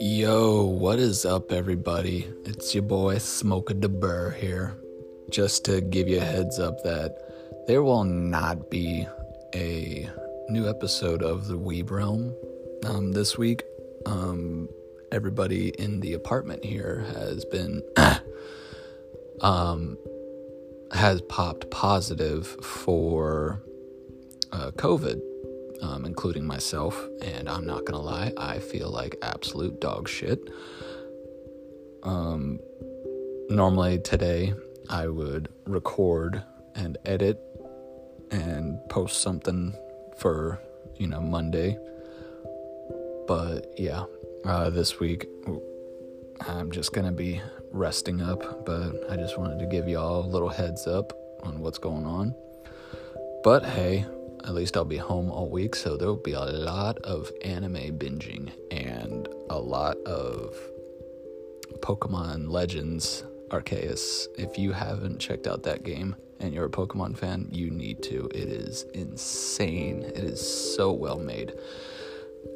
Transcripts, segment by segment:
Yo, what is up, everybody? It's your boy Smoker the Burr here. Just to give you a heads up that there will not be a new episode of the Weeb Realm um, this week. Um, everybody in the apartment here has been um, has popped positive for uh, COVID um, including myself. And I'm not gonna lie, I feel like absolute dog shit. Um, normally today I would record and edit and post something for you know Monday. But yeah, uh, this week I'm just gonna be resting up. But I just wanted to give y'all a little heads up on what's going on. But hey, at least I'll be home all week, so there will be a lot of anime binging and a lot of Pokemon Legends Arceus. If you haven't checked out that game and you're a Pokemon fan, you need to. It is insane. It is so well made.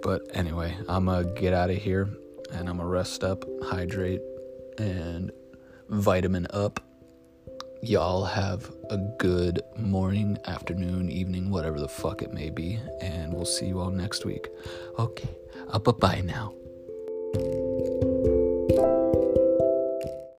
But anyway, I'm gonna get out of here and I'm gonna rest up, hydrate, and vitamin up y'all have a good morning, afternoon, evening, whatever the fuck it may be, and we'll see you all next week. Okay, uh, bye bye now.